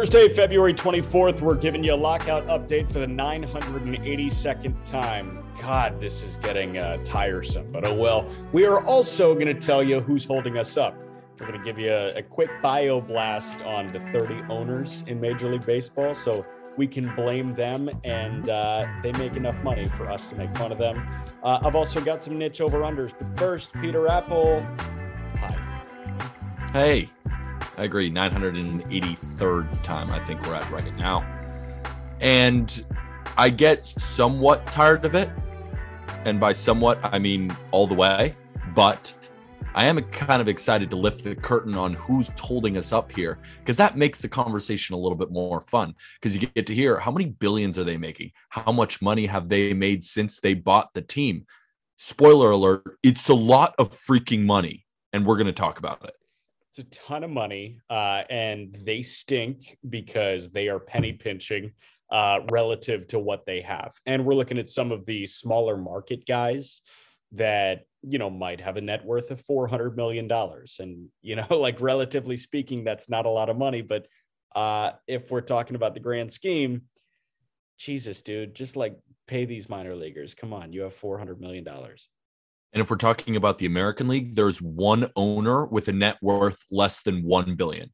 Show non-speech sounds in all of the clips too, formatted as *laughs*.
Thursday, February 24th, we're giving you a lockout update for the 982nd time. God, this is getting uh, tiresome, but oh well. We are also going to tell you who's holding us up. We're going to give you a, a quick bio blast on the 30 owners in Major League Baseball so we can blame them and uh, they make enough money for us to make fun of them. Uh, I've also got some niche over unders, but first, Peter Appel. Hi. Hey, I agree. 983rd time, I think we're at right now. And I get somewhat tired of it. And by somewhat, I mean all the way. But I am kind of excited to lift the curtain on who's holding us up here because that makes the conversation a little bit more fun because you get to hear how many billions are they making? How much money have they made since they bought the team? Spoiler alert, it's a lot of freaking money. And we're going to talk about it. A ton of money, uh, and they stink because they are penny pinching uh, relative to what they have. And we're looking at some of the smaller market guys that you know might have a net worth of four hundred million dollars, and you know, *laughs* like relatively speaking, that's not a lot of money. But uh, if we're talking about the grand scheme, Jesus, dude, just like pay these minor leaguers. Come on, you have four hundred million dollars. And if we're talking about the American League, there's one owner with a net worth less than 1 billion.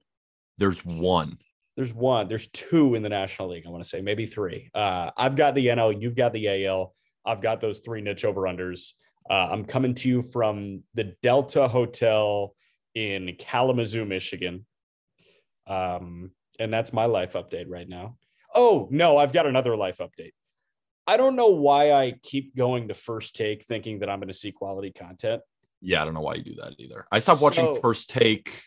There's one. There's one. There's two in the National League. I want to say maybe three. Uh, I've got the NL. You've got the AL. I've got those three niche over unders. Uh, I'm coming to you from the Delta Hotel in Kalamazoo, Michigan. Um, and that's my life update right now. Oh no, I've got another life update. I don't know why I keep going to first take thinking that I'm going to see quality content. Yeah, I don't know why you do that either. I stopped watching So- First Take.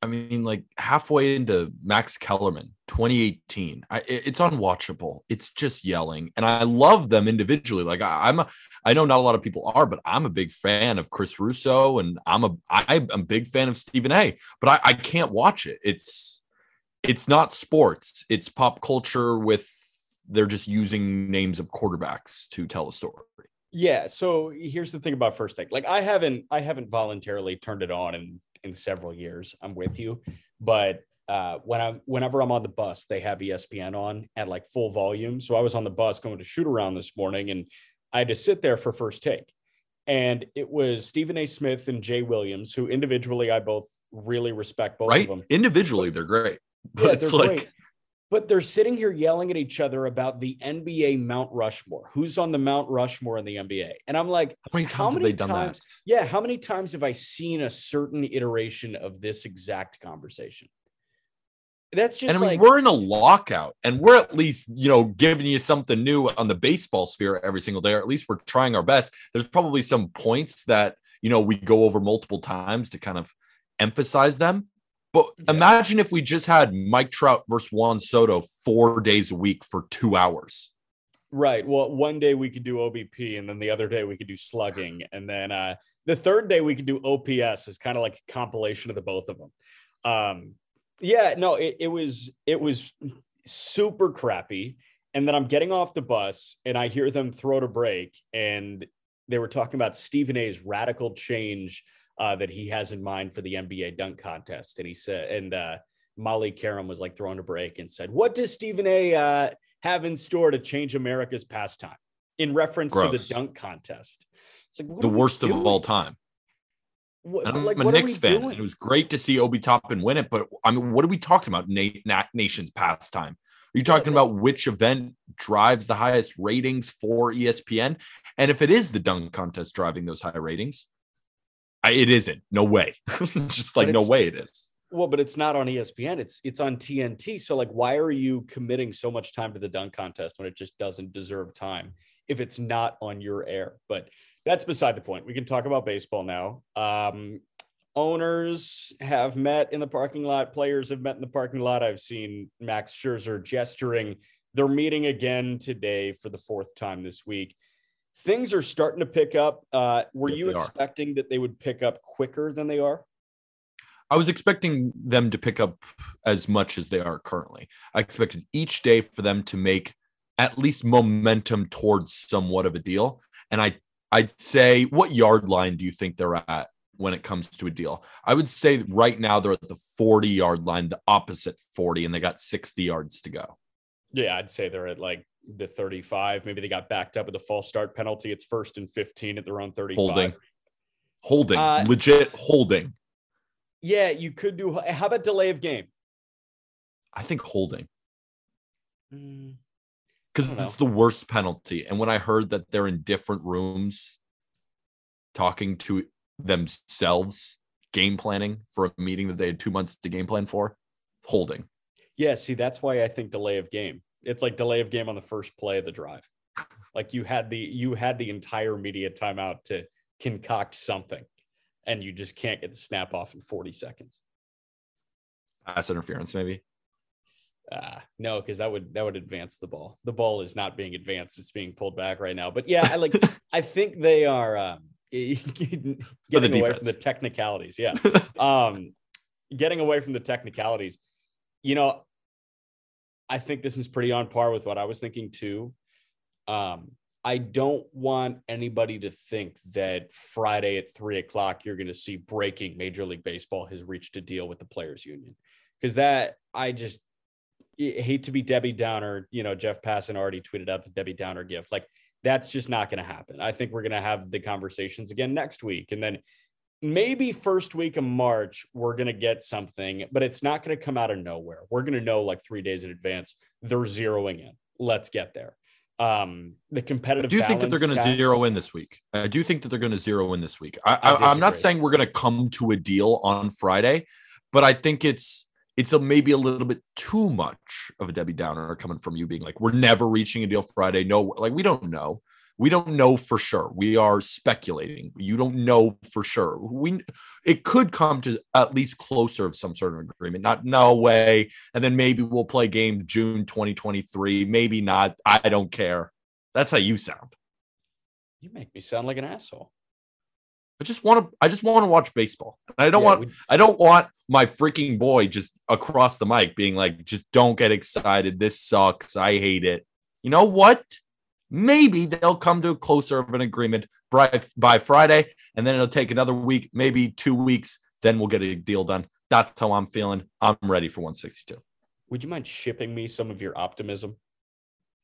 I mean, like halfway into Max Kellerman, 2018. I, it's unwatchable. It's just yelling, and I love them individually. Like I, I'm, a, I know not a lot of people are, but I'm a big fan of Chris Russo, and I'm a, I, I'm a big fan of Stephen A. But I, I can't watch it. It's, it's not sports. It's pop culture with they're just using names of quarterbacks to tell a story. Yeah. So here's the thing about first take. Like I haven't I haven't voluntarily turned it on in in several years. I'm with you, but uh, when I'm whenever I'm on the bus, they have ESPN on at like full volume. So I was on the bus going to shoot around this morning, and I had to sit there for first take, and it was Stephen A. Smith and Jay Williams, who individually I both really respect both right? of them. Individually, they're great. But Yeah, it's they're like great. But they're sitting here yelling at each other about the NBA Mount Rushmore. Who's on the Mount Rushmore in the NBA? And I'm like, how many how times have many they done that? yeah, how many times have I seen a certain iteration of this exact conversation? That's just And I mean, like we're in a lockout, and we're at least, you know, giving you something new on the baseball sphere every single day, or at least we're trying our best. There's probably some points that you know we go over multiple times to kind of emphasize them. But Yeah. imagine if we just had Mike Trout versus Juan Soto four days a week for two hours. right. Well, one day we could do OBP, and then the other day we could do slugging, and then uh, the third day we could do OPS. Is kind of like a compilation of the both of them. Um, yeah, no, it, it was it was super crappy. And then I'm getting off the bus, and I hear them throw to break, and they were talking about Stephen A's radical change uh, that he has in mind for the NBA dunk contest. And he said, and uh, Molly Qerim was like throwing a break and said, "What does Stephen A. Uh, have in store to change America's pastime?" In reference to the dunk contest. It's like The worst of all time. What, I'm like, a what are Knicks we fan. doing? and It was great to see Obi Toppin win it, but I mean, what are we talking about? Na- na- nation's pastime. Are you talking about which event drives the highest ratings for ESPN? And if it is the dunk contest driving those high ratings, I, it isn't. No way. *laughs* Just like no way it is. Well, but it's not on ESPN. It's it's on TNT. So like, why are you committing so much time to the dunk contest when it just doesn't deserve time if it's not on your air? But that's beside the point. We can talk about baseball now. Um, owners have met in the parking lot. Players have met in the parking lot. I've seen Max Scherzer gesturing. They're meeting again today for the fourth time this week. Things are starting to pick up. Uh, were Yes, you they are. expecting that they would pick up quicker than they are? I was expecting them to pick up as much as they are currently. I expected each day for them to make at least momentum towards somewhat of a deal. And I I'd say what yard line do you think they're at when it comes to a deal? I would say right now they're at the 40 yard line, the opposite 40, and they got 60 yards to go. Yeah, I'd say they're at like the 35. Maybe they got backed up with a false start penalty. It's first and 15 at their own 35. Holding. Holding, Uh, legit holding. Yeah, you could do. How about delay of game? I think holding. Mm, because don't it's the worst penalty. And when I heard that they're in different rooms talking to themselves, game planning for a meeting that they had two months to game plan for, holding. Yeah, see, that's why I think delay of game. It's like delay of game on the first play of the drive. Like you had the you had the entire media timeout to concoct something, and you just can't get the snap off in 40 seconds. Pass interference, maybe. Uh, no, because that would that would advance the ball. The ball is not being advanced; it's being pulled back right now. But yeah, I like. *laughs* I think they are um, *laughs* getting away from the technicalities. Yeah, *laughs* um, getting away from the technicalities. You know, I think this is pretty on par with what I was thinking too. Um, I don't want anybody to think that Friday at three o'clock you're going to see breaking Major League Baseball has reached a deal with the players' union because that I just hate to be Debbie Downer. You know, Jeff Passan already tweeted out the Debbie Downer gift. Like that's just not going to happen. I think we're going to have the conversations again next week, and then maybe first week of March we're going to get something, but it's not going to come out of nowhere. We're going to know like three days in advance they're zeroing in. Let's get there. Um, the I competitive. do think that they're going to zero in this week. I do think that they're going to zero in this week. I, I I, I'm not saying we're going to come to a deal on Friday, but I think it's it's a, maybe a little bit too much of a Debbie Downer coming from you being like, we're never reaching a deal Friday. No, like we don't know. We don't know for sure. We are speculating. You don't know for sure. We it could come to at least closer of some sort of agreement. Not no way. And then maybe we'll play game June 2023. Maybe not. I don't care. That's how you sound. You make me sound like an asshole. I just want to. I just want to watch baseball. I don't Yeah, want. we- I don't want my freaking boy just across the mic being like, "Just don't get excited. This sucks. I hate it." You know what? Maybe they'll come to a closer of an agreement by, by Friday, and then it'll take another week, maybe two weeks. Then we'll get a deal done. That's how I'm feeling. I'm ready for 162. Would you mind shipping me some of your optimism?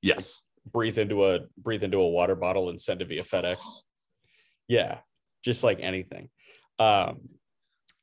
Yes. breathe into a breathe into a water bottle and send it via FedEx. Yeah, just like anything. Um,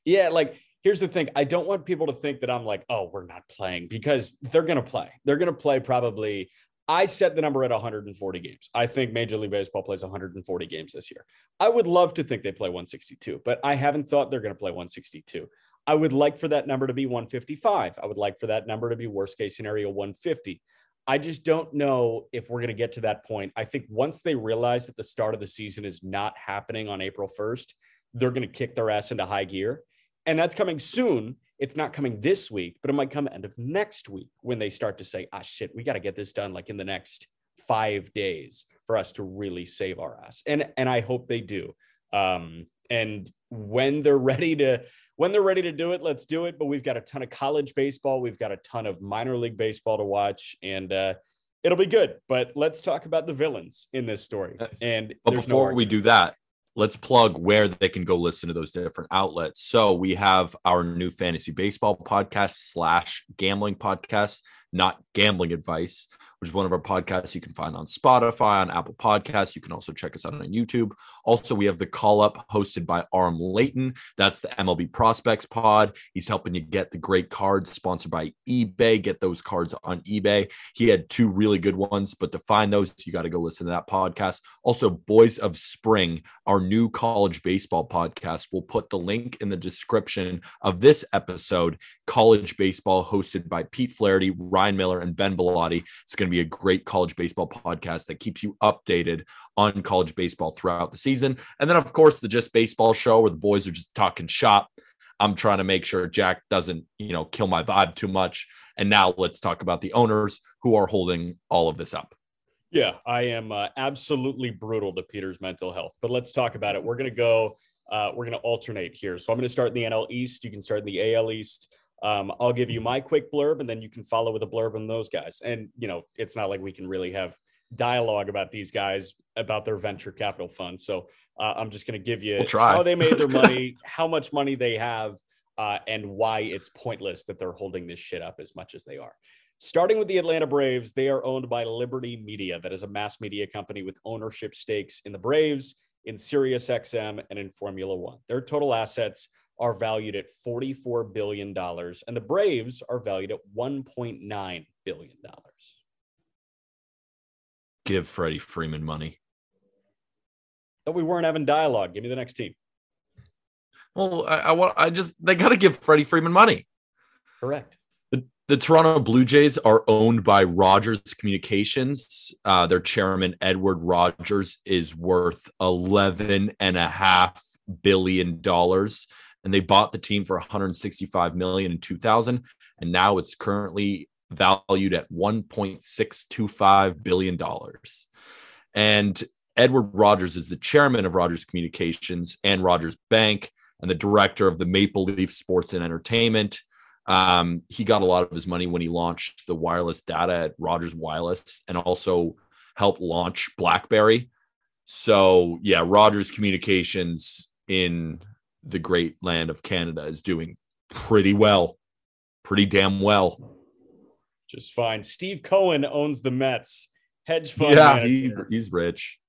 yeah, like here's the thing. I don't want people to think that I'm like, oh, we're not playing because they're gonna play. They're gonna play probably. I set the number at 140 games. I think Major League Baseball plays 140 games this year. I would love to think they play 162, but I haven't thought they're going to play 162. I would like for that number to be 155. I would like for that number to be worst case scenario 150. I just don't know if we're going to get to that point. I think once they realize that the start of the season is not happening on April 1st, they're going to kick their ass into high gear. And that's coming soon. It's not coming this week, but it might come end of next week when they start to say, ah, shit, we got to get this done like in the next five days for us to really save our ass. And, and I hope they do. Um, and when they're *laughs* ready to, when they're ready to do it, let's do it. But we've got a ton of college baseball. We've got a ton of minor league baseball to watch, and uh, it'll be good. But let's talk about the villains in this story. And But there's no before we do that, let's plug where they can go listen to those different outlets. So we have our new fantasy baseball podcast slash gambling podcast, not gambling advice. Which is one of our podcasts you can find on Spotify, on Apple Podcasts. You can also check us out on YouTube. Also, we have the call up hosted by Aram Leighton. That's the MLB Prospects Pod. He's helping you get the great cards sponsored by eBay. Get those cards on eBay. He had two really good ones, but to find those, you got to go listen to that podcast. Also, Boys of Spring, our new college baseball podcast. We'll put the link in the description of this episode. College baseball hosted by Pete Flaherty, Ryan Miller, and Ben Bellotti. It's going to be a great college baseball podcast that keeps you updated on college baseball throughout the season. And then, of course, the Just Baseball show where the boys are just talking shop. I'm trying to make sure Jack doesn't, you know, kill my vibe too much. And now let's talk about the owners who are holding all of this up. Yeah, I am uh, absolutely brutal to Peter's mental health, but let's talk about it. We're going to go, uh, we're going to alternate here. So I'm going to start in the NL East. You can start in the AL East. Um, I'll give you my quick blurb and then you can follow with a blurb on those guys. And, you know, it's not like we can really have dialogue about these guys, about their venture capital fund. So uh, I'm just going to give you we'll how they made their money, *laughs* how much money they have, uh, and why it's pointless that they're holding this shit up as much as they are. Starting with the Atlanta Braves, they are owned by Liberty Media, that is a mass media company with ownership stakes in the Braves, in SiriusXM, and in Formula One. Their total assets are valued at $44 billion, and the Braves are valued at $1.9 billion. Give Freddie Freeman money. But we weren't having dialogue. Give me the next team. Well, I, I want. I just they got to give Freddie Freeman money. Correct. The, the Toronto Blue Jays are owned by Rogers Communications. Uh, their chairman Edward Rogers is worth eleven and a half billion dollars, and they bought the team for 165 million in 2000, and now it's currently valued at 1.625 billion dollars. And Edward Rogers is the chairman of Rogers Communications and Rogers Bank and the director of the Maple Leaf Sports and Entertainment. Um, he got a lot of his money when he launched the wireless data at Rogers Wireless and also helped launch BlackBerry. So, yeah, Rogers Communications in the great land of Canada is doing pretty well, pretty damn well. Just fine. Steve Cohen owns the Mets. Hedge fund. Yeah, he, he's rich.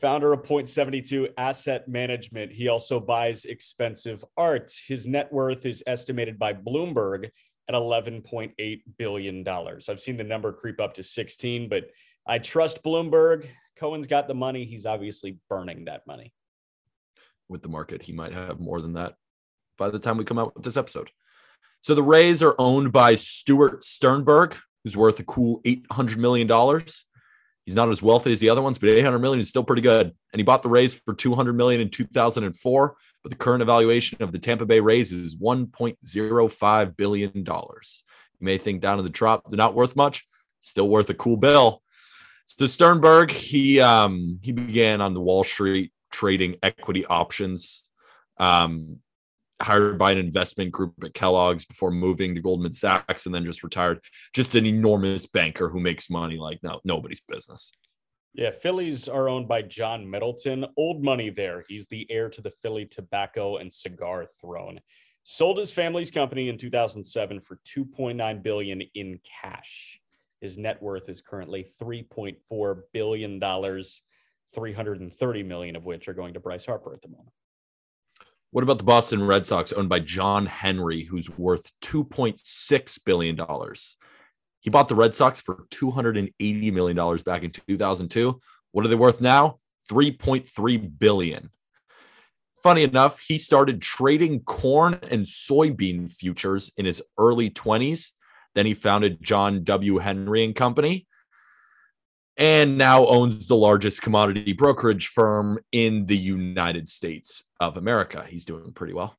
founder of Point 72 Asset Management. He also buys expensive art. His net worth is estimated by Bloomberg at $11.8 billion. I've seen the number creep up to 16, but I trust Bloomberg. Cohen's got the money. He's obviously burning that money. With the market. He might have more than that by the time we come out with this episode. So the Rays are owned by Stuart Sternberg, who's worth a cool $800 million. He's not as wealthy as the other ones, but 800 million is still pretty good. And he bought the Rays for 200 million in 2004, but the current evaluation of the Tampa Bay Rays is 1.05 billion dollars. You may think down in the Trop, they're not worth much, still worth a cool bill. So Sternberg, he um he began on the Wall Street trading equity options. Um, hired by an investment group at Kellogg's before moving to Goldman Sachs and then just retired. Just an enormous banker who makes money like no nobody's business. Yeah, Phillies are owned by John Middleton. Old money there. He's the heir to the Philly tobacco and cigar throne. Sold his family's company in 2007 for 2.9 billion in cash. His net worth is currently 3.4 billion dollars, 330 million of which are going to Bryce Harper at the moment. What about the Boston Red Sox owned by John Henry, who's worth $2.6 billion? He bought the Red Sox for $280 million back in 2002. What are they worth now? 3.3 billion. Funny enough, he started trading corn and soybean futures in his early 20s. Then he founded John W. Henry and Company and now owns the largest commodity brokerage firm in the United States of America. He's doing pretty well.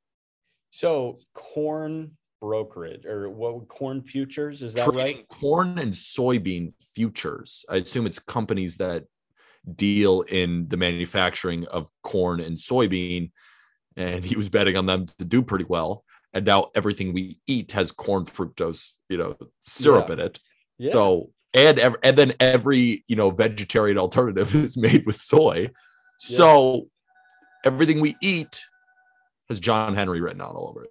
So, corn brokerage or what corn futures is that Trading right? corn and soybean futures. I assume it's companies that deal in the manufacturing of corn and soybean. And he was betting on them to do pretty well. And now everything we eat has corn fructose, you know, syrup Yeah. in it. Yeah. So and ev- and then every you know vegetarian alternative *laughs* is made with soy. So everything we eat has John Henry written on all over it.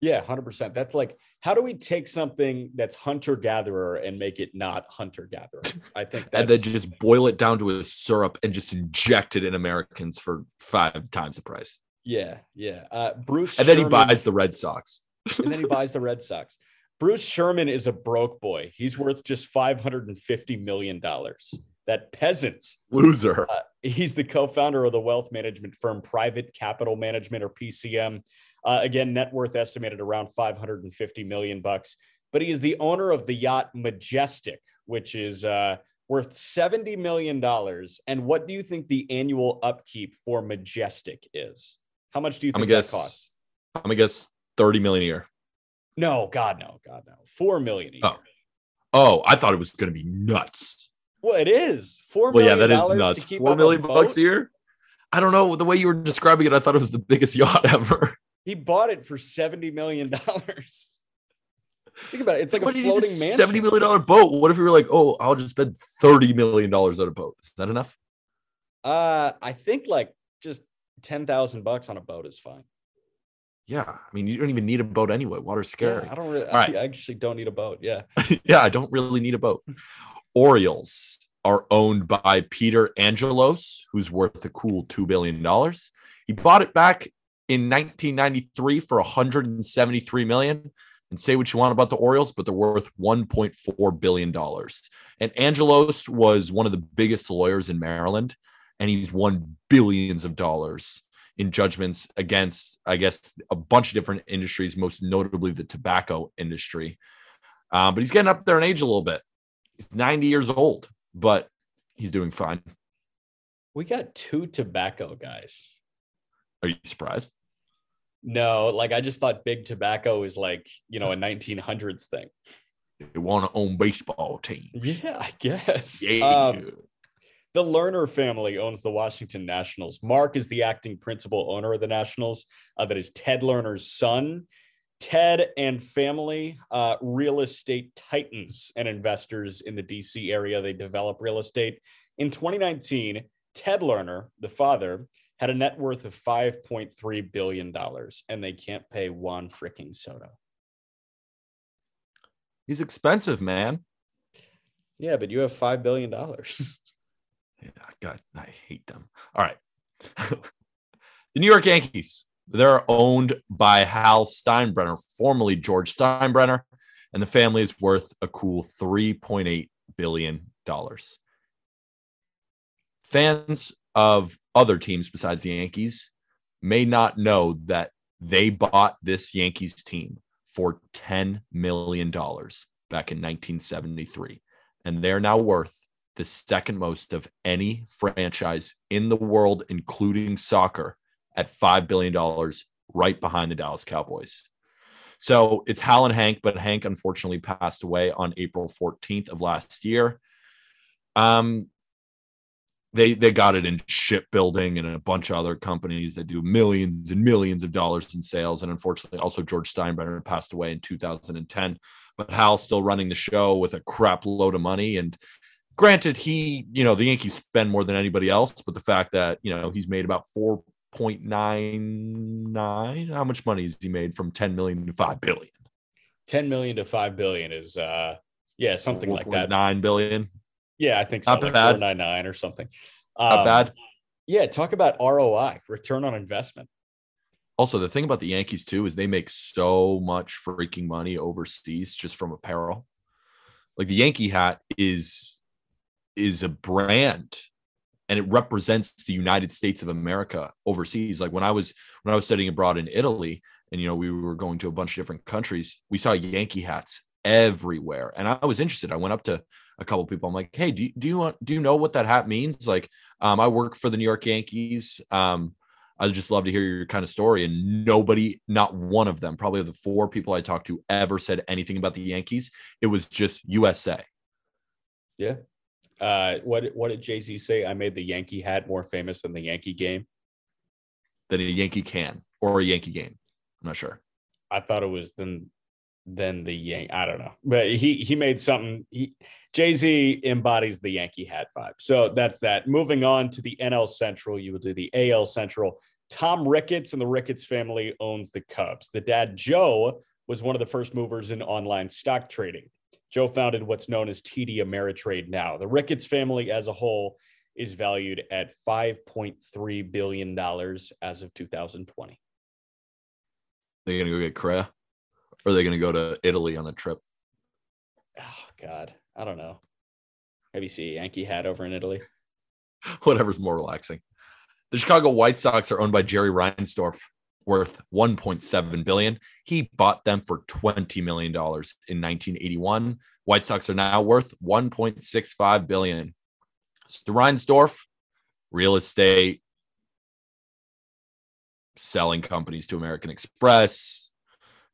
Yeah, hundred percent. That's like how do we take something that's hunter gatherer and make it not hunter gatherer? I think that's *laughs* and then just boil it down to a syrup and just inject it in Americans for five times the price. yeah, yeah. Uh, Bruce, And then he buys the Red Sox. and then he buys the *laughs* Red Sox. Bruce Sherman is a broke boy. He's worth just five hundred and fifty million dollars. That peasant. Loser. Uh, he's the co-founder of the wealth management firm Private Capital Management or PCM. Uh, again, net worth estimated around 550 million bucks. But he is the owner of the yacht Majestic, which is uh, worth 70 million dollars. And what do you think the annual upkeep for Majestic is? How much do you I'm think that guess- costs? I'm gonna guess 30 million a year. No, God, no, God, no. Four million a year. Oh. Oh, I thought it was gonna be nuts. Well, it is four Well, yeah, that is nuts. Four million bucks a year. I don't know the way you were describing it. I thought it was the biggest *laughs* yacht ever. He bought it for seventy million dollars. Think about it. It's like What a do you need floating mansion. Seventy million dollar boat. What if you were like, oh, I'll just spend thirty million dollars on a boat? Is that enough? Uh, I think like just ten thousand bucks on a boat is fine. Yeah, I mean, you don't even need a boat anyway. Water's scary. Yeah, I don't really. All right. I actually don't need a boat. Yeah. *laughs* yeah, I don't really need a boat. Orioles are owned by Peter Angelos, who's worth a cool $2 billion. He bought it back in 1993 for 173 million. And say what you want about the Orioles, but they're worth 1.4 billion dollars. And Angelos was one of the biggest lawyers in Maryland, and he's won billions of dollars in judgments against, I guess, a bunch of different industries, most notably the tobacco industry. Um, but he's getting up there in age a little bit. He's 90 years old, but he's doing fine. We got two tobacco guys. Are you surprised? No, like I just thought big tobacco is like, you know, a 1900s thing. You want to own baseball team? Yeah, I guess. Yeah. Um, the Lerner family owns the Washington Nationals. Mark is the acting principal owner of the Nationals. Uh, that is Ted Lerner's son. Ted and family, uh, real estate titans and investors in the DC area. They develop real estate. In 2019, Ted Lerner, the father, had a net worth of $5.3 billion, and they can't pay one freaking soda. he's expensive, man. Yeah, but you have $5 billion. *laughs* Yeah, God, I hate them. All right. *laughs* the New York Yankees, they're owned by Hal Steinbrenner, formerly George Steinbrenner, and the family is worth a cool $3.8 billion. Fans of other teams besides the Yankees may not know that they bought this Yankees team for $10 million back in 1973, and they're now worth the second most of any franchise in the world, including soccer, at $5 billion, right behind the Dallas Cowboys. So it's Hal and Hank, but Hank unfortunately passed away on April 14th of last year. Um, they they got it in shipbuilding and a bunch of other companies that do millions and millions of dollars in sales. And unfortunately, also George Steinbrenner passed away in 2010. But Hal's still running the show with a crap load of money. And granted, he, you know, the Yankees spend more than anybody else, but the fact that, you know, he's made about 4.99, how much money has he made from 10 million to 5 billion? 10 million to 5 billion is uh yeah something like that 9 billion. yeah i think so Not like bad. 499 or something Not Um, bad. yeah talk about roi return on investment Also, the thing about the Yankees too is they make so much freaking money overseas just from apparel. Like the Yankee hat is is a brand and it represents the United States of America overseas. Like when I was when I was studying abroad in Italy and you know we were going to a bunch of different countries, we saw Yankee hats everywhere. And I was interested. I went up to a couple people. I'm like, "Hey, do you, do you want do you know what that hat means?" Like um, I work for the New York Yankees. Um, I'd just love to hear your kind of story. And nobody, not one of them, probably the four people I talked to, ever said anything about the Yankees. It was just USA. yeah uh what what did jay-z say? I made the yankee hat more famous than the yankee game. Than a Yankee can or a Yankee game. I'm not sure. i thought it was then then the yank i don't know. But he he made something he jay-z embodies the yankee hat vibe. So that's that. Moving on to the nl central you will do the al central. Tom ricketts and the ricketts family owns the cubs. The dad joe was one of the first movers in online stock trading. Joe founded what's known as TD Ameritrade now. The Ricketts family as a whole is valued at $5.3 billion as of 2020. They're gonna go get Correa, or are they gonna go to Italy on a trip? Oh, God. I don't know. Maybe see a Yankee hat over in Italy. *laughs* Whatever's more relaxing. The Chicago White Sox are owned by Jerry Reinsdorf, worth 1.7 billion. He bought them for 20 million dollars in 1981. White Sox are now worth 1.65 billion. So Reinsdorf, real estate, selling companies to American Express.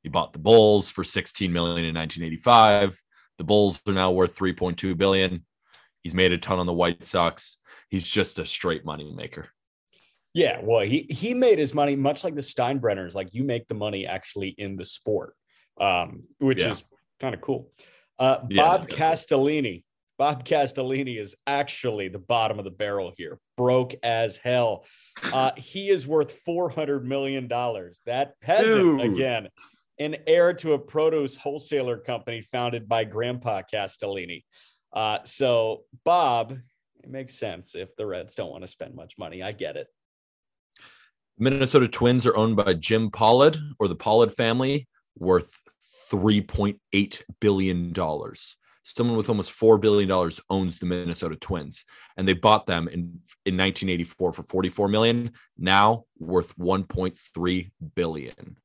He bought the Bulls for 16 million in 1985. The Bulls are now worth 3.2 billion. He's made a ton on the White Sox. He's just a straight money maker. Yeah, well, he he made his money much like the Steinbrenners. Like you make the money actually in the sport, um, which Yeah. is kind of cool. Uh, Yeah, Bob Castellini. Bob Castellini is actually the bottom of the barrel here, broke as hell. Uh, he is worth four hundred million dollars. That peasant Dude. again, an heir to a produce wholesaler company founded by Grandpa Castellini. Uh, so Bob, it makes sense if the Reds don't want to spend much money. I get it. Minnesota Twins are owned by Jim Pohlad or the Pohlad family, worth $3.8 billion. Someone with almost $4 billion owns the Minnesota Twins, and they bought them in, in 1984 for 44 million, now worth 1.3 billion.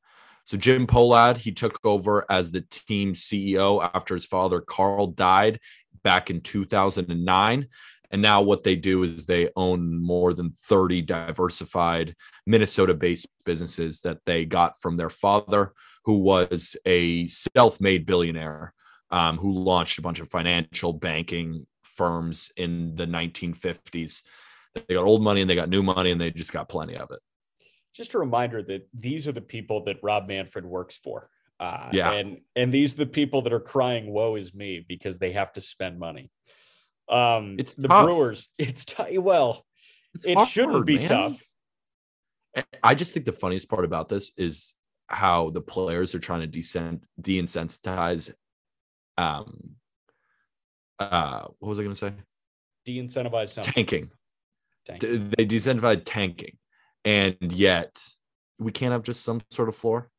So Jim Pohlad, he took over as the team CEO after his father Carl died back in 2009. And now what they do is they own more than 30 diversified Minnesota based businesses that they got from their father, who was a self made billionaire um, who launched a bunch of financial banking firms in the 1950s. They got old money and they got new money and they just got plenty of it. just a reminder that these are the people that Rob Manfred works for. Uh, Yeah. And and these are the people that are crying, woe is me, because they have to spend money. Um, It's the tough. Brewers. *laughs* It's t- well, It's it shouldn't be man. tough. I just think the funniest part about this is how the players are trying to descend, de-incentivize. Um, uh, what was I going to say? De-incentivize something. Tanking. Tank. D- They de-incentivize tanking, and yet we can't have just some sort of floor.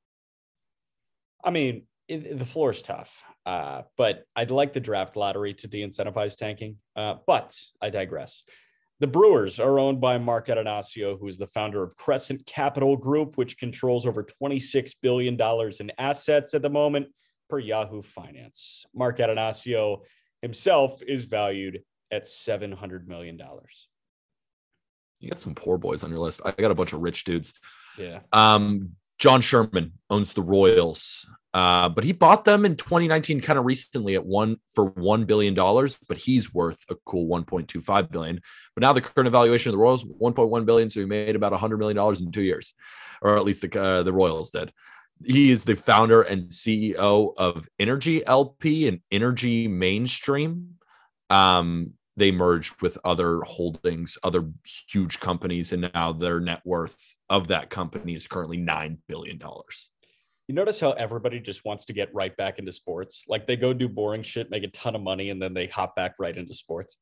I mean, it, the floor is tough, uh, but I'd like the draft lottery to de-incentivize tanking. Uh, but I digress. The Brewers are owned by Mark Attanasio, who is the founder of Crescent Capital Group, which controls over $26 billion in assets at the moment per Yahoo Finance. Mark Attanasio himself is valued at $700 million. You got some poor boys on your list. I got a bunch of rich dudes. Yeah. Um, John Sherman owns the Royals, uh, but he bought them in 2019, kind of recently at one for one billion dollars. But he's worth a cool 1.25 billion. But now the current evaluation of the Royals 1.1 billion, so he made about 100 million dollars in two years, or at least the uh, the Royals did. He is the founder and CEO of Inergy LP and Inergy Mainstream. Um, they merged with other holdings, other huge companies, and now their net worth of that company is currently nine billion dollars. You notice how everybody just wants to get right back into sports? Like they go do boring shit, make a ton of money, and then they hop back right into sports.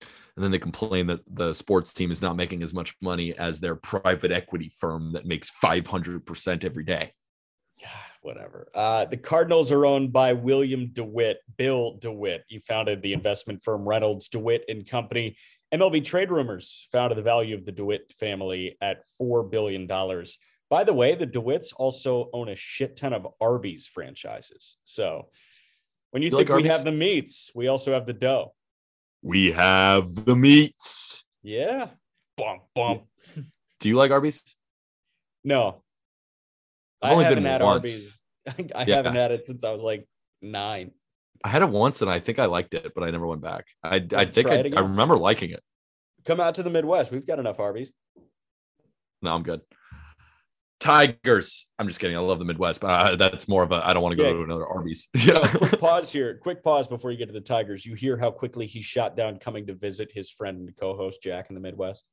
And then they complain that the sports team is not making as much money as their private equity firm that makes five hundred percent every day. Whatever. Uh, the Cardinals are owned by William DeWitt, Bill DeWitt. He founded the investment firm Reynolds DeWitt and Company. MLB Trade Rumors founded the value of the DeWitt family at four billion dollars. By the way, the DeWitts also own a shit ton of Arby's franchises. So when you, You think like we Arby's? have the meats, we also have the dough. We have the meats. Yeah. Bump bump. *laughs* Do you like Arby's? No. I've I only haven't been had once. Arby's. *laughs* I Yeah. haven't had it since I was like nine. I had it once and I think I liked it, but I never went back. I I think I, I remember liking it. Come out to the Midwest. We've got enough Arby's. No, I'm good. Tigers. I'm just kidding. I love the Midwest, but uh, that's more of a. I don't want to go Yeah. to another Arby's. *laughs* Yeah. quick pause here. Quick pause before you get to the Tigers. You hear how quickly he shot down coming to visit his friend and co-host Jack in the Midwest.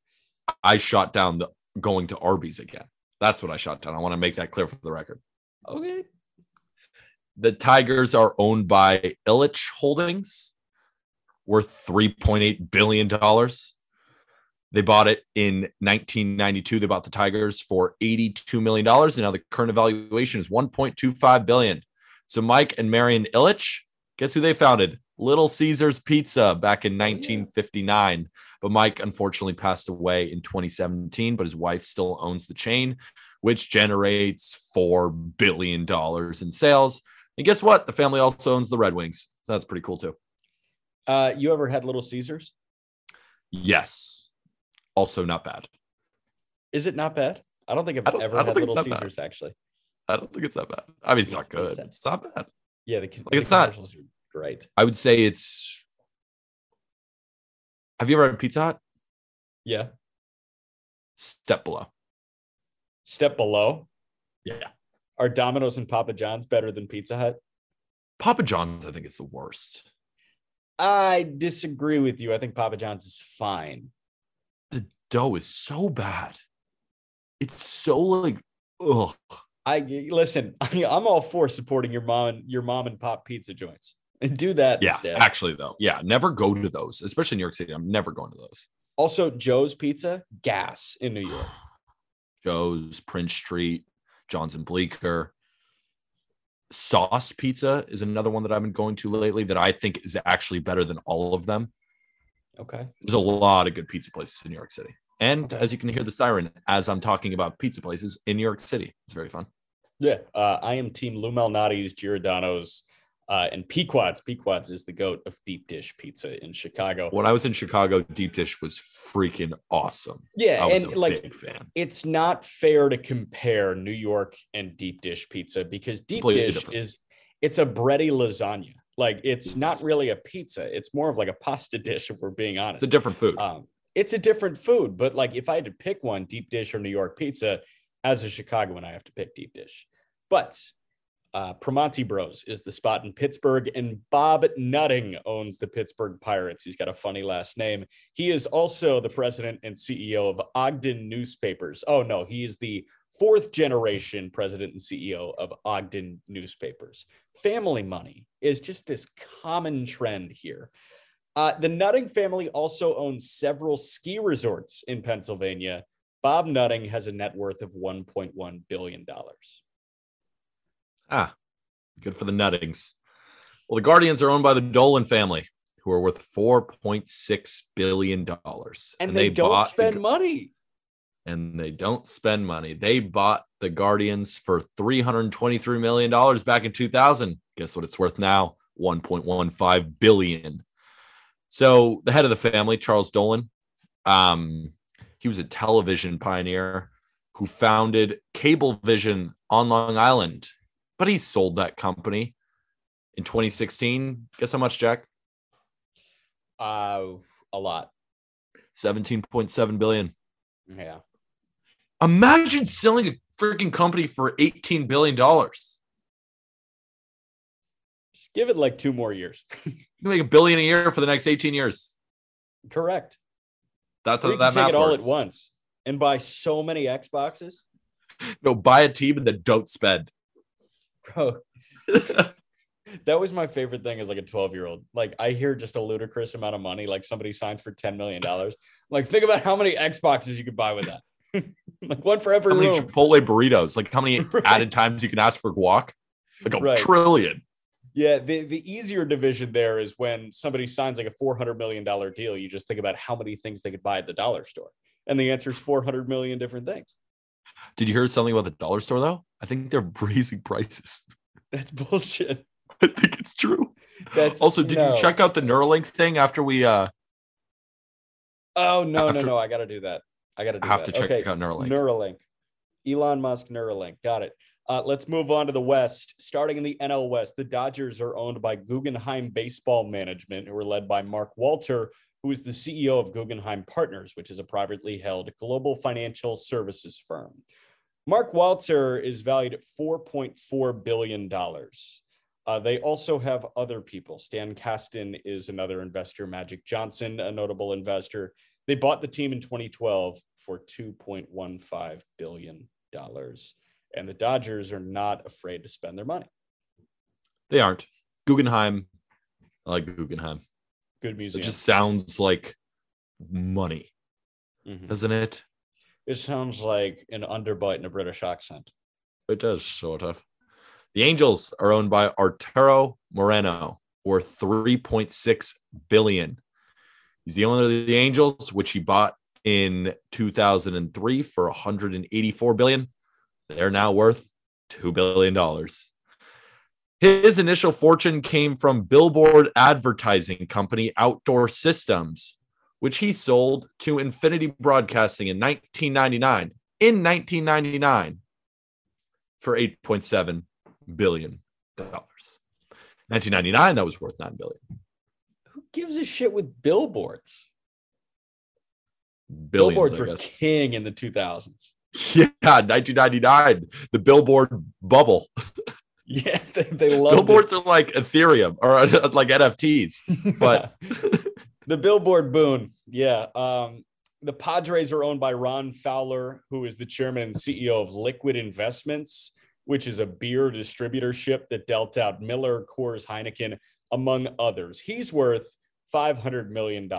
I shot down the going to Arby's again. That's what I shot down. I want to make that clear for the record. Okay. The Tigers are owned by Ilitch Holdings, worth $3.8 billion. They bought it in 1992. They bought the Tigers for $82 million. And now the current evaluation is 1.25 billion. So Mike and Marion Ilitch, guess who they founded? Little Caesars Pizza back in 1959. But Mike unfortunately passed away in 2017, but his wife still owns the chain, which generates $4 billion in sales. And guess what? The family also owns the Red Wings. So that's pretty cool too. Uh, you ever had Little Caesars? Yes. Also not bad. Is it not bad? I don't think I've don't- ever had Little that bad. Caesars actually. I don't think it's that bad. I mean, it's not It's- it's- good. It's not bad. Yeah, the, Like, the it's not- great. I would say it's. Have you ever had Pizza Hut? Yeah. Step below. Step below. Yeah. Are Domino's and Papa John's better than Pizza Hut? Papa John's, I think, is the worst. I disagree with you. I think Papa John's is fine. The dough is so bad. It's so like, ugh. I listen. *laughs* I'm all for supporting your mom and your mom and pop pizza joints. And *laughs* do that Yeah, instead. actually, though, yeah, never go to those, especially in New York City. I'm never going to those. Also, Joe's Pizza, gas in New York. *sighs* Joe's, Prince Street, John's and Bleecker. Sauce Pizza is another one that I've been going to lately that I think is actually better than all of them. Okay. There's a lot of good pizza places in New York City. And Okay. as you can hear the siren as I'm talking about pizza places in New York City, it's very fun. Yeah. Uh, I am Team Lou Malnati's, Giordano's, uh, and Pequod's. Pequod's is the goat of deep dish pizza in Chicago. When I was in Chicago, deep dish was freaking awesome. Yeah, I was and a like big fan. it's not fair to compare New York and deep dish pizza because deep Completely dish different. is it's a bready lasagna. Like it's not really a pizza. It's more of like a pasta dish if we're being honest. It's a different food. um, it's a different food, but like if I had to pick one, deep dish or New York pizza, as a Chicagoan, I have to pick deep dish. But uh, Bros is the spot in Pittsburgh, and Bob Nutting owns the Pittsburgh Pirates. He's got a funny last name. He is also the president and CEO of Ogden Newspapers. Oh no, he is the fourth generation president and CEO of Ogden Newspapers. Family money is just this common trend here. Uh, the Nutting family also owns several ski resorts in Pennsylvania. Bob Nutting has a net worth of $1.1 billion. Ah, good for the Nuttings. Well, the Guardians are owned by the Dolan family, who are worth $4.6 billion. And, they, don't bought- spend money. and they don't spend money. They bought the Guardians for $323 million back in 2000. Guess what it's worth now? 1.15 billion. So the head of the family, Charles Dolan, um, he was a television pioneer who founded Cablevision on Long Island, but he sold that company in 2016. Guess how much, Jack? Uh, a lot. 17.7 billion. Yeah. Imagine selling a freaking company for 18 billion dollars. Just give it like two more years. *laughs* You make a billion a year for the next 18 years. Correct. That's Or how that take it all works. at once and buy so many Xboxes. No, buy a team and then don't spend. Bro, *laughs* that was my favorite thing as like a 12 year old. Like I hear just a ludicrous amount of money, like somebody signs for $10 million. Like think about how many Xboxes you could buy with that. *laughs* like one for every how many room. Chipotle burritos? Like how many *laughs* Right. added times you can ask for guac? Like a Right. trillion. Yeah, the, the easier division there is when somebody signs like a $400 million deal, you just think about how many things they could buy at the dollar store. And the answer is 400 million different things. Did you hear something about the dollar store though? I think they're *laughs* raising prices. That's bullshit. *laughs* I think it's true. That's Also, did no. you check out the Neuralink thing after we uh Oh, no, after- no, no. I got to do that. I got to do have that. to check okay. out Neuralink? Neuralink. Elon Musk Neuralink. Got it. Uh, let's move on to the West. Starting in the NL West, the Dodgers are owned by Guggenheim Baseball Management, who are led by Mark Walter, who is the CEO of Guggenheim Partners, which is a privately held global financial services firm. Mark Walter is valued at $4.4 billion. Uh, they also have other people. Stan Kasten is another investor, Magic Johnson, a notable investor. They bought the team in 2012 for $2.15 billion. And the Dodgers are not afraid to spend their money. They aren't. Guggenheim. I like Guggenheim. Good It just sounds like money, Mhm. doesn't it? It sounds like an underbite in a British accent. It does, sort of. The Angels are owned by Arturo Moreno, worth 3.6 billion. He's the owner of the Angels, which he bought in 2003 for 184 billion. They're now worth $2 billion. His initial fortune came from billboard advertising company Outdoor Systems, which he sold to Infinity Broadcasting in 1999. In 1999 for 8.7 billion dollars. 1999 that was worth 9 billion. Who gives a shit with billboards? Billions, billboards were king in the 2000s. *laughs* Yeah, 1999, the billboard bubble. *laughs* *laughs* Yeah, they, they loved Billboards are like Ethereum or uh, *laughs* like NFTs. *laughs* but- the billboard boon. Yeah. Um, the Padres are owned by Ron Fowler, who is the chairman and CEO of Liquid Investments, which is a beer distributorship that dealt out Miller, Coors, Heineken, among others. He's worth $500 million.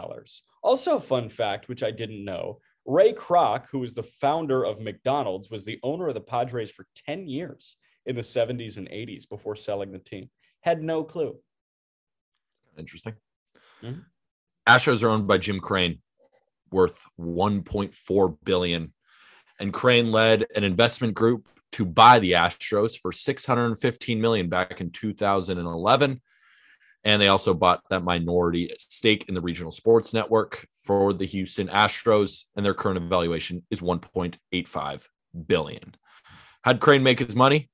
Also, fun fact, which I didn't know Ray Kroc, who is the founder of McDonald's, was the owner of the Padres for 10 years in the 70s and 80s before selling the team. Had no clue. Interesting. Mhm. Astros are owned by Jim Crane, worth 1.4 billion. And Crane led an investment group to buy the Astros for 615 million back in 2011. And they also bought that minority stake in the regional sports network for the Houston Astros, and their current evaluation is 1.85 billion. How'd Crane make his money?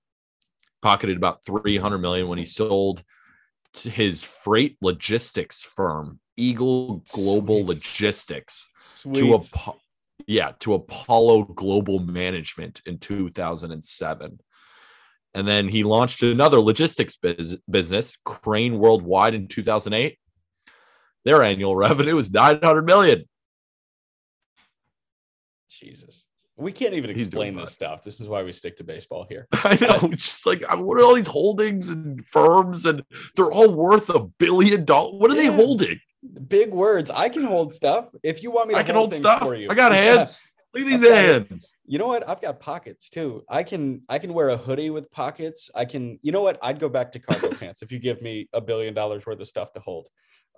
Pocketed about 300 million when he sold to his freight logistics firm, Eagle Global Sweet. Logistics, Sweet. to a yeah to Apollo Global Management in 2007. And then he launched another logistics bus- business, Crane Worldwide, in 2008. Their annual *laughs* revenue was 900 million. Jesus. We can't even explain this stuff. This is why we stick to baseball here. *laughs* I know, just like what are all these holdings and firms, and they're all worth a billion dollars. What are Yeah. they holding? Big words. I can hold stuff. If you want me to I can hold things stuff. for you. I got *laughs* hands. Look at these I've got it. hands. You know what? I've got pockets too. I can I can wear a hoodie with pockets. I can, you know what? I'd go back to cargo *laughs* pants if you give me a billion dollars worth of stuff to hold.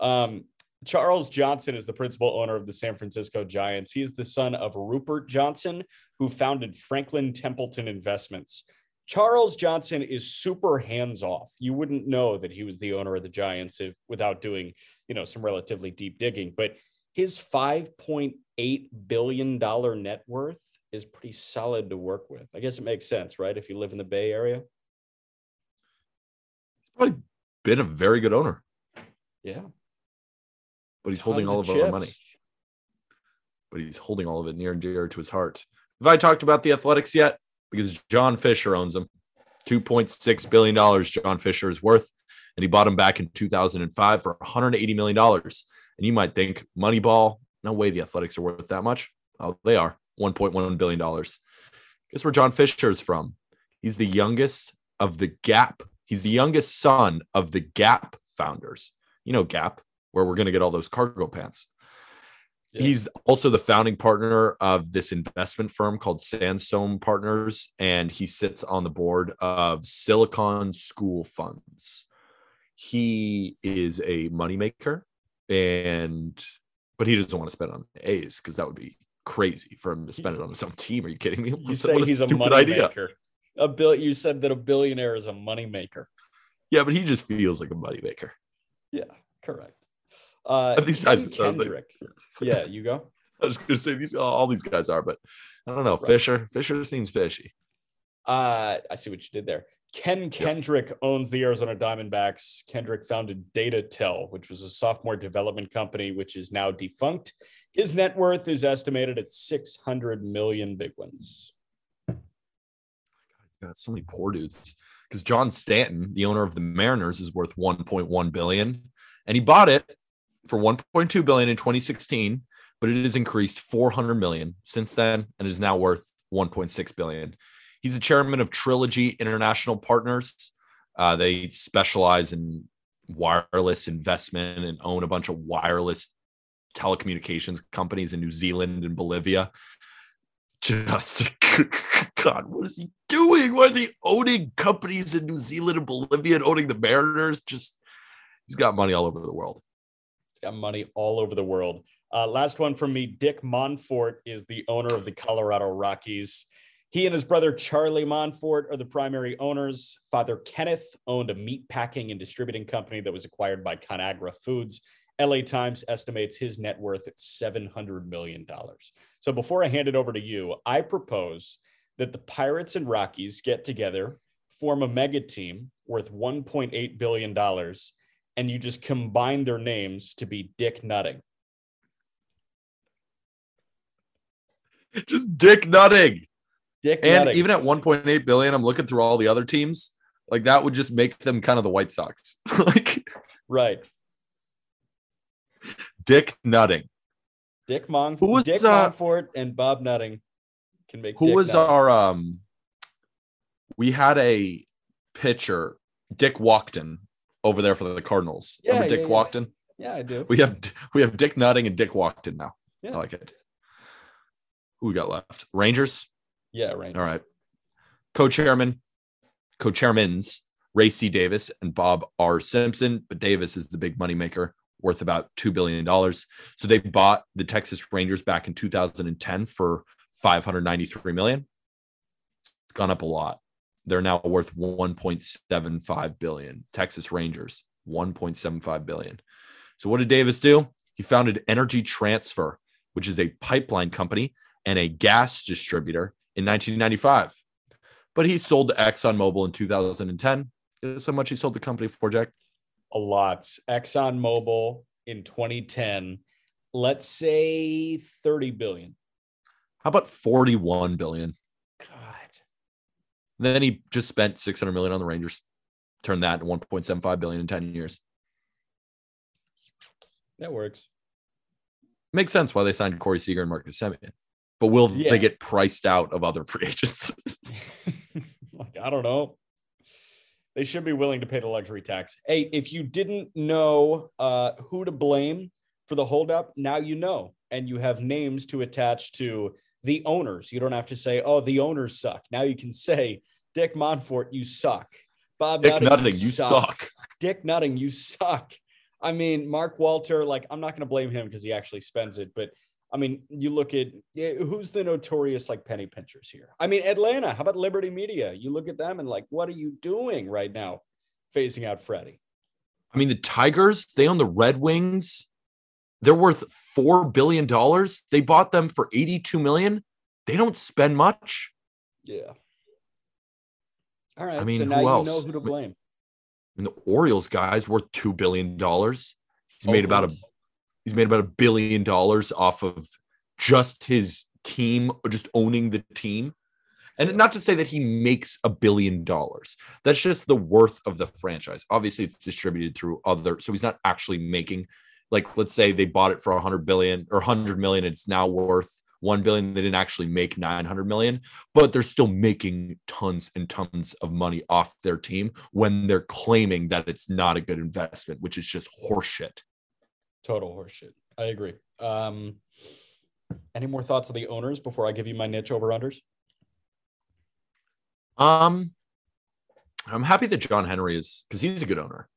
Um, Charles Johnson is the principal owner of the San Francisco Giants. He is the son of Rupert Johnson, who founded Franklin Templeton Investments. Charles Johnson is super hands off. You wouldn't know that he was the owner of the Giants if, without doing, you know, some relatively deep digging. But his 5.8 billion dollar net worth is pretty solid to work with. I guess it makes sense, right? If you live in the Bay Area. He's probably been a very good owner, Yeah. But he's holding all of our money. But he's holding all of it near and dear to his heart. Have I talked about the Athletics yet? Because John Fisher owns them. $2.6 billion John Fisher is worth. And he bought them back in 2005 for $180 million. And you might think, Moneyball, no way the Athletics are worth that much. Oh, they are $1.1 billion. Guess where John Fisher is from? He's the youngest of the Gap. He's the youngest son of the Gap founders. You know, Gap, where we're going to get all those cargo pants. Yeah. He's also the founding partner of this investment firm called Sandstone Partners, and he sits on the board of Silicon School Funds. He is a moneymaker, and but he doesn't want to spend on A's because that would be crazy for him to spend it on his own team. Are you kidding me? You What say what he's a stupid money maker. A bill you said that a billionaire is a money maker. Yeah, but he just feels like a moneymaker. Yeah, correct. Uh These guys- Kendrick. yeah, you go. *laughs* I was going to say these all these guys are, but I don't know. Right. Fisher, Fisher seems fishy. Uh, I see what you did there. Ken Kendrick owns the Arizona Diamondbacks. Kendrick founded Datatel, which was a software development company, which is now defunct. His net worth is estimated at 600 million big ones. got so many poor dudes because John Stanton, the owner of the Mariners, is worth 1.1 billion, and he bought it for 1.2 billion in 2016, but it has increased 400 million since then and is now worth 1.6 billion. He's the chairman of Trilogy International Partners, Uh, they specialize in wireless investment and own a bunch of wireless telecommunications companies in New Zealand and Bolivia. Just *laughs* God, what is he doing? Why is he owning companies in New Zealand and Bolivia and owning the Mariners? Just he's got money all over the world. Money all over the world. Uh, last one from me. Dick Monfort is the owner of the Colorado Rockies. He and his brother Charlie Monfort are the primary owners. Father Kenneth owned a meat packing and distributing company that was acquired by Conagra Foods. LA Times estimates his net worth at $700 million. So before I hand it over to you, I propose that the Pirates and Rockies get together, form a mega team worth $1.8 billion, and you just combine their names to be Dick Nutting. Just Dick Nutting. Dick And Nutting. even at 1.8 billion, I'm looking through all the other teams. Like that would just make them kind of the White Sox. *laughs* like right. Dick Nutting. Dick Mong. Who was, Dick uh, Monfort and Bob Nutting can make Who Dick was Nutting. our um we had a pitcher, Dick Walkton, over there for the Cardinals. Yeah, Remember Dick yeah, yeah. Walkton? Yeah, I do. We have we have Dick Nutting and Dick Walkton now. Yeah. I like it. Who we got left? Rangers. Yeah, right. All right. Co-chairman, co-chairmans, Ray C. Davis and Bob R. Simpson, but Davis is the big money maker, worth about two billion dollars. So they bought the Texas Rangers back in 2010 for 593 million. It's gone up a lot. They're now worth 1.75 billion. Texas Rangers, 1.75 billion. So what did Davis do? He founded Energy Transfer, which is a pipeline company and a gas distributor in 1995. But he sold to ExxonMobil in 2010. Guess how much he sold the company for, Jack? A lot. ExxonMobil in 2010, let's say 30 billion. How about 41 billion? Then he just spent 600 million on the Rangers. Turned that into 1.75 billion in 10 years. That works. Makes sense why they signed Corey Seager and Marcus Semien. But will Yeah. they get priced out of other *laughs* free agents? *laughs* like, I don't know. They should be willing to pay the luxury tax. Hey, if you didn't know uh, who to blame for the holdup, now you know. And you have names to attach to the owners. You don't have to say, oh, the owners suck. Now you can say, Dick Monfort, you suck. Bob Dick Nutting, Nutting, you suck. Dick Nutting, you suck. I mean, Mark Walter, like, I'm not going to blame him because he actually spends it, but I mean, you look at who's the notorious like penny pinchers here. I mean, Atlanta. How about Liberty Media? You look at them and like, what are you doing right now, phasing out Freddie? I mean, the Tigers, they own the Red Wings. They're worth $4 billion. They bought them for 82 million. They don't spend much. Yeah. All right. I mean, so who now you else? know who to I mean, blame. And the Orioles guy's worth two billion dollars. He's made about a he's made about a billion dollars off of just his team, just owning the team. And not to say that he makes a billion dollars. That's just the worth of the franchise. Obviously, it's distributed through other, so he's not actually making. Like, let's say they bought it for a hundred billion or hundred million. It's now worth one billion. They didn't actually make nine hundred million, but they're still making tons and tons of money off their team when they're claiming that it's not a good investment, which is just horseshit. Total horseshit. I agree. Um, any more thoughts on the owners before I give you my niche over unders? Um, I'm happy that John Henry is because he's a good owner.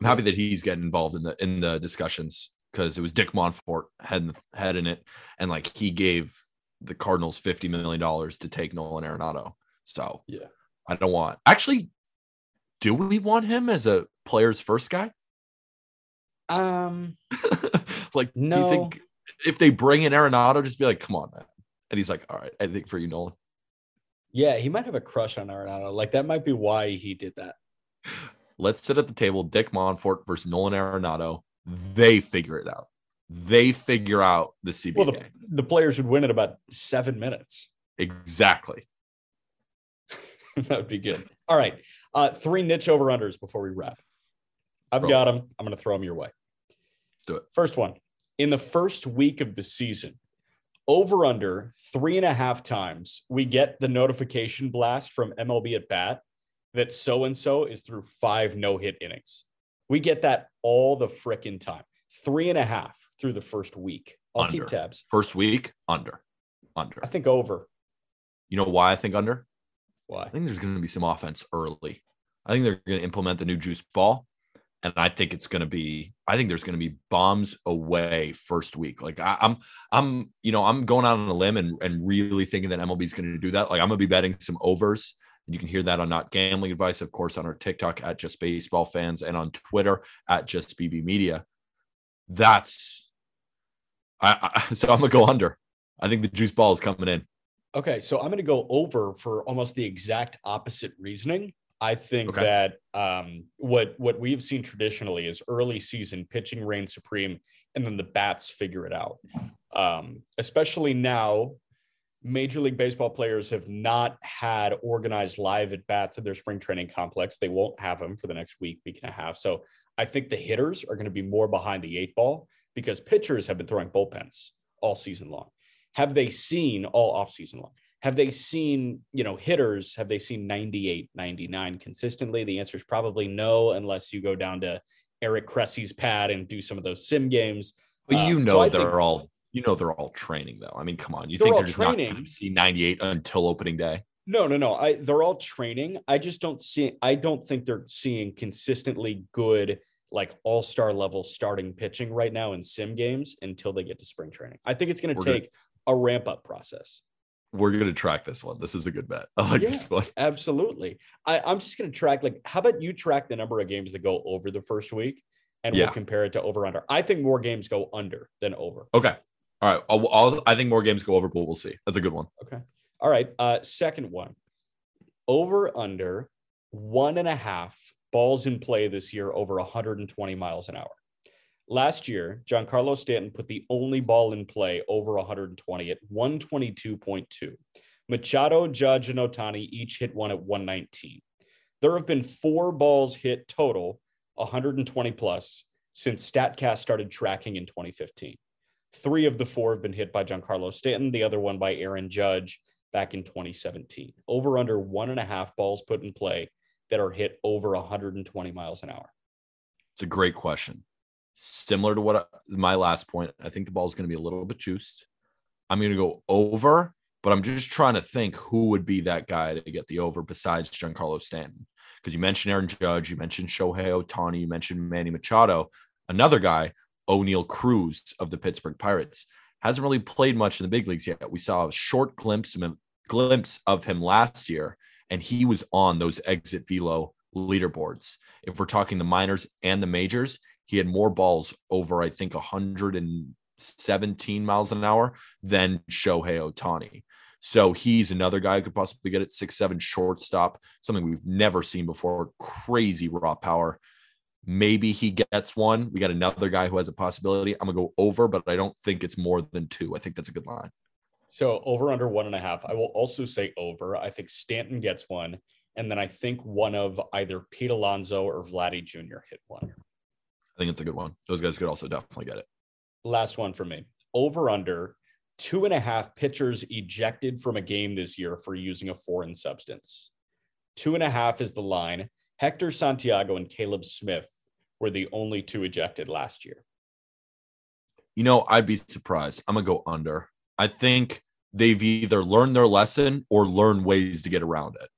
I'm happy that he's getting involved in the in the discussions because it was Dick Monfort head head in it, and like he gave the Cardinals fifty million dollars to take Nolan Arenado. So Yeah. I don't want actually. Do we want him as a player's first guy? Um, *laughs* like, do you think if they bring in Arenado, just be like, come on, man? And he's like, all right, I think for you, Nolan. yeah, he might have a crush on Arenado. Like that might be why he did that. *laughs* Let's sit at the table, Dick Monfort versus Nolan Arenado. They figure it out. They figure out the CBA. Well, the, the players would win in about seven minutes. exactly. *laughs* that would be good. All right. Uh, three niche over unders before we wrap. I've Throw got them. I'm going to throw them your way. Let's do it. First one in the first week of the season, over under three and a half times, we get the notification blast from MLB at bat that so and so is through five no hit innings. We get that all the frickin' time. Three and a half through the first week. I'll Under. keep tabs. First week, under. Under. I think over. You know why I think under? Why? I think there's going to be some offense early. I think they're going to implement the new juice ball. And I think it's going to be, I think there's going to be bombs away first week. Like I, I'm, I'm, you know, I'm going out on a limb and, and really thinking that MLB is going to do that. Like I'm going to be betting some overs. And you can hear that on not gambling advice, of course, on our TikTok at just baseball fans and on Twitter at just BB media. That's, I, I *laughs* so I'm to go under. I think the juice ball is coming in. Okay, so I'm going to go over for almost the exact opposite reasoning. I think Okay. that um, what what we've seen traditionally is early season pitching reigns supreme, and then the bats figure it out. Um, especially now, Major League Baseball players have not had organized live at bats at their spring training complex. They won't have them for the next week, week and a half. So I think the hitters are going to be more behind the eight ball because pitchers have been throwing bullpens all season long. Have they seen all off season long? Have they seen, you know, hitters? Have they seen 98, 99 consistently? The answer is probably no, unless you go down to Eric Cressey's pad and do some of those sim games. But you Um, know so they're think- all you know they're all training though. I mean, come on. You They're think they're just not training. going to see 98 until opening day? No, no, no. I they're all training. I just don't see I don't think they're seeing consistently good like all-star level starting pitching right now in sim games until they get to spring training. I think it's going to take a ramp up process. We're going to track this one. This is a good bet. I like Yeah. this one. Absolutely. I, I'm just going to track like how about you track the number of games that go over the first week and Yeah. we'll compare it to over under. I think more games go under than over. Okay. All right. I'll, I'll, I think more games go over, but we'll see. That's a good one. Okay. All right. Uh, second one over under one and a half balls in play this year over 120 miles an hour. Last year, Giancarlo Stanton put the only ball in play over 120 at 122.2. Machado, Judge, and Ohtani each hit one at 119. There have been four balls hit total 120 plus since StatCast started tracking in 2015. Three of the four have been hit by Giancarlo Stanton, the other one by Aaron Judge back in 2017. Over under one and a half balls put in play that are hit over 120 miles an hour. It's a great question. Similar to what I, my last point, I think the ball is going to be a little bit juiced. I'm going to go over, but I'm just trying to think who would be that guy to get the over besides Giancarlo Stanton. Because you mentioned Aaron Judge, you mentioned Shohei Ohtani, you mentioned Manny Machado. Another guy, Oneil Cruz of the Pittsburgh Pirates, hasn't really played much in the big leagues yet. We saw a short glimpse of him, glimpse of him last year, and he was on those exit velo leaderboards. If we're talking the minors and the majors, he had more balls over, I think, 117 miles an hour than Shohei Ohtani. So he's another guy who could possibly get it six, seven shortstop, something we've never seen before. Crazy raw power. Maybe he gets one. We got another guy who has a possibility. I'm gonna go over, but I don't think it's more than two. I think that's a good line. So over under one and a half. I will also say over. I think Stanton gets one. And then I think one of either Pete Alonso or Vladdy Jr. hit one. I think it's a good one. Those guys could also definitely get it. Last one for me. Over under two and a half pitchers ejected from a game this year for using a foreign substance. Two and a half is the line. Hector Santiago and Caleb Smith were the only two ejected last year. You know, I'd be surprised. I'm gonna go under. I think they've either learned their lesson or learned ways to get around it.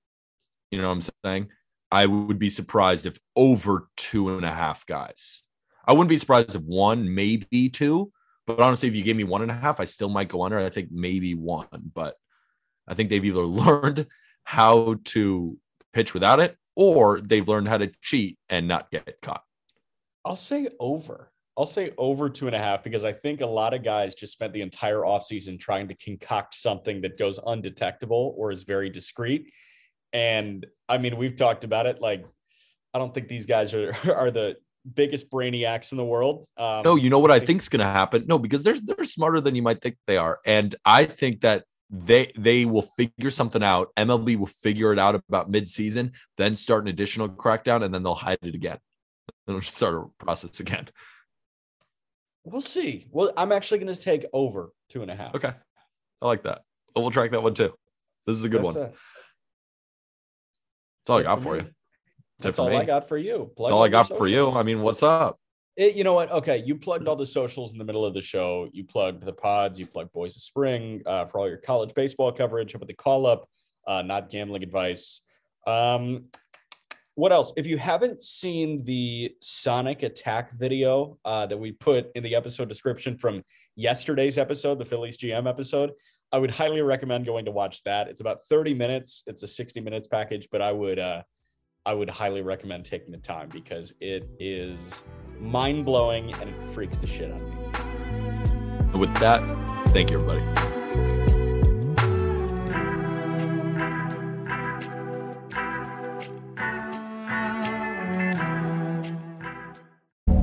You know what I'm saying? I would be surprised if over two and a half guys. I wouldn't be surprised if one, maybe two. But honestly, if you gave me one and a half, I still might go under. I think maybe one, but I think they've either *laughs* learned how to pitch without it or they've learned how to cheat and not get caught. I'll say over. I'll say over two and a half because I think a lot of guys just spent the entire offseason trying to concoct something that goes undetectable or is very discreet. And I mean, we've talked about it. Like, I don't think these guys are, *laughs* are the biggest brainiacs in the world. Um, No, you know what I think think's going to happen? No, because they're they're smarter than you might think they are, and I think that they they will figure something out. MLB will figure it out about midseason, then start an additional crackdown, and then they'll hide it again. *laughs* They'll start a process again. We'll see. Well, I'm actually going to take over two and a half. Okay, I like that. We'll track that one too. This is a good That's one. it. That's all I got for you. That's for all me. I got for you. Plug That's all I got for you. I mean, what's up? It- you know what? Okay, you plugged all the socials in the middle of the show. You plugged the pods. You plugged Boys of Spring uh, for all your college baseball coverage. How about the call up? Uh, not gambling advice. Um, what else? If you haven't seen the Sonic Attack video uh, that we put in the episode description from yesterday's episode, the Phillies GM episode, I would highly recommend going to watch that. It's about 30 minutes. It's a 60 minutes package, but I would uh, I would highly recommend taking the time because it is mind blowing and it freaks the shit out of me. And with that, thank you, everybody.